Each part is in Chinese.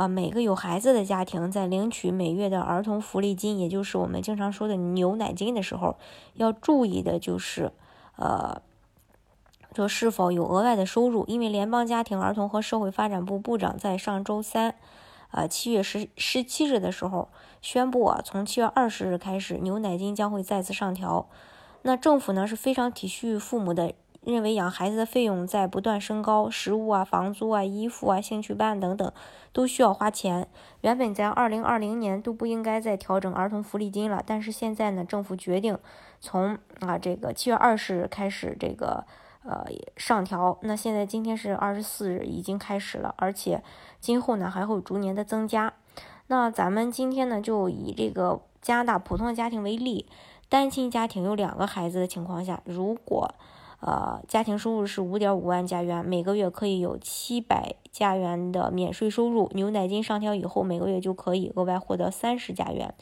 啊，每个有孩子的家庭在领取每月的儿童福利金，也就是我们经常说的牛奶金的时候，要注意的就是，呃，说是否有额外的收入。因为联邦家庭儿童和社会发展部部长在上周三，呃，七月十十七日的时候宣布啊，从七月二十日开始，牛奶金将会再次上调。那政府呢是非常体恤父母的。认为养孩子的费用在不断升高，食物啊、房租啊、衣服啊、兴趣班等等都需要花钱。原本在二零二零年都不应该再调整儿童福利金了，但是现在呢，政府决定从啊这个七月二十日开始这个呃上调。那现在今天是二十四日，已经开始了，而且今后呢还会逐年的增加。那咱们今天呢就以这个加拿大普通家庭为例，单亲家庭有两个孩子的情况下，如果呃，家庭收入是五点五万加元，每个月可以有七百加元的免税收入。牛奶金上调以后，每个月就可以额外获得三十加元。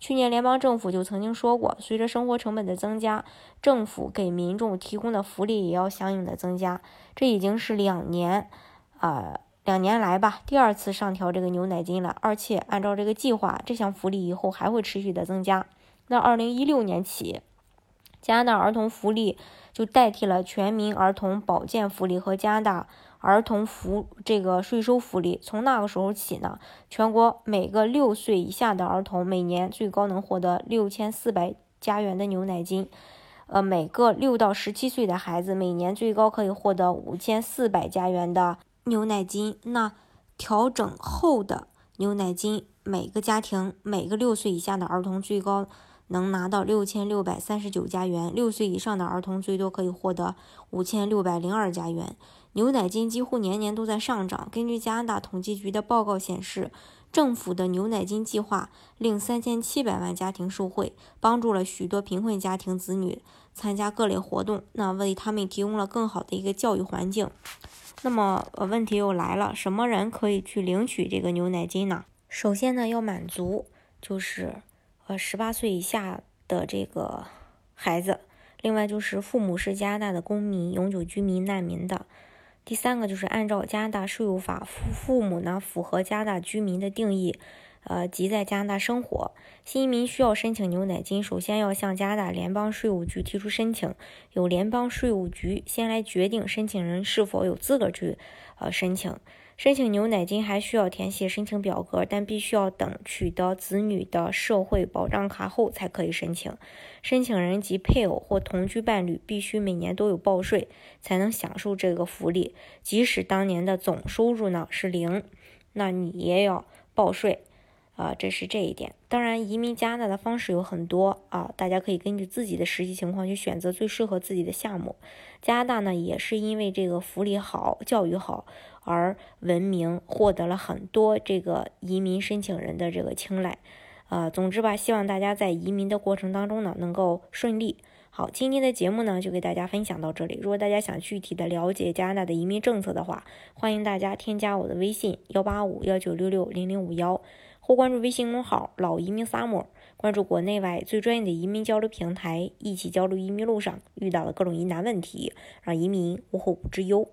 去年联邦政府就曾经说过，随着生活成本的增加，政府给民众提供的福利也要相应的增加。这已经是两年，啊，两年来吧，第二次上调这个牛奶金了。而且按照这个计划，这项福利以后还会持续的增加。那二零一六年起。加拿大儿童福利就代替了全民儿童保健福利和加拿大儿童福这个税收福利。从那个时候起呢，全国每个六岁以下的儿童每年最高能获得六千四百加元的牛奶金。呃，每个六到十七岁的孩子每年最高可以获得五千四百加元的牛奶金。那调整后的牛奶金，每个家庭每个六岁以下的儿童最高。能拿到六千六百三十九加元，六岁以上的儿童最多可以获得五千六百零二加元。牛奶金几乎年年都在上涨。根据加拿大统计局的报告显示，政府的牛奶金计划令三千七百万家庭受惠，帮助了许多贫困家庭子女参加各类活动，那为他们提供了更好的一个教育环境。那么，问题又来了，什么人可以去领取这个牛奶金呢？首先呢，要满足就是。呃，十八岁以下的这个孩子，另外就是父母是加拿大的公民、永久居民、难民的。第三个就是按照加拿大税务法，父父母呢符合加拿大居民的定义，呃，即在加拿大生活。新移民需要申请牛奶金，首先要向加拿大联邦税务局提出申请，由联邦税务局先来决定申请人是否有资格去呃申请。申请牛奶金还需要填写申请表格，但必须要等取得子女的社会保障卡后才可以申请。申请人及配偶或同居伴侣必须每年都有报税，才能享受这个福利。即使当年的总收入呢是零，那你也要报税。啊，这是这一点。当然，移民加拿大的方式有很多啊，大家可以根据自己的实际情况去选择最适合自己的项目。加拿大呢，也是因为这个福利好、教育好而闻名，获得了很多这个移民申请人的这个青睐。呃，总之吧，希望大家在移民的过程当中呢，能够顺利。好，今天的节目呢，就给大家分享到这里。如果大家想具体的了解加拿大的移民政策的话，欢迎大家添加我的微信幺八五幺九六六零零五幺。或关注微信公号“老移民 summer”，关注国内外最专业的移民交流平台，一起交流移民路上遇到的各种疑难问题，让移民无后顾之忧。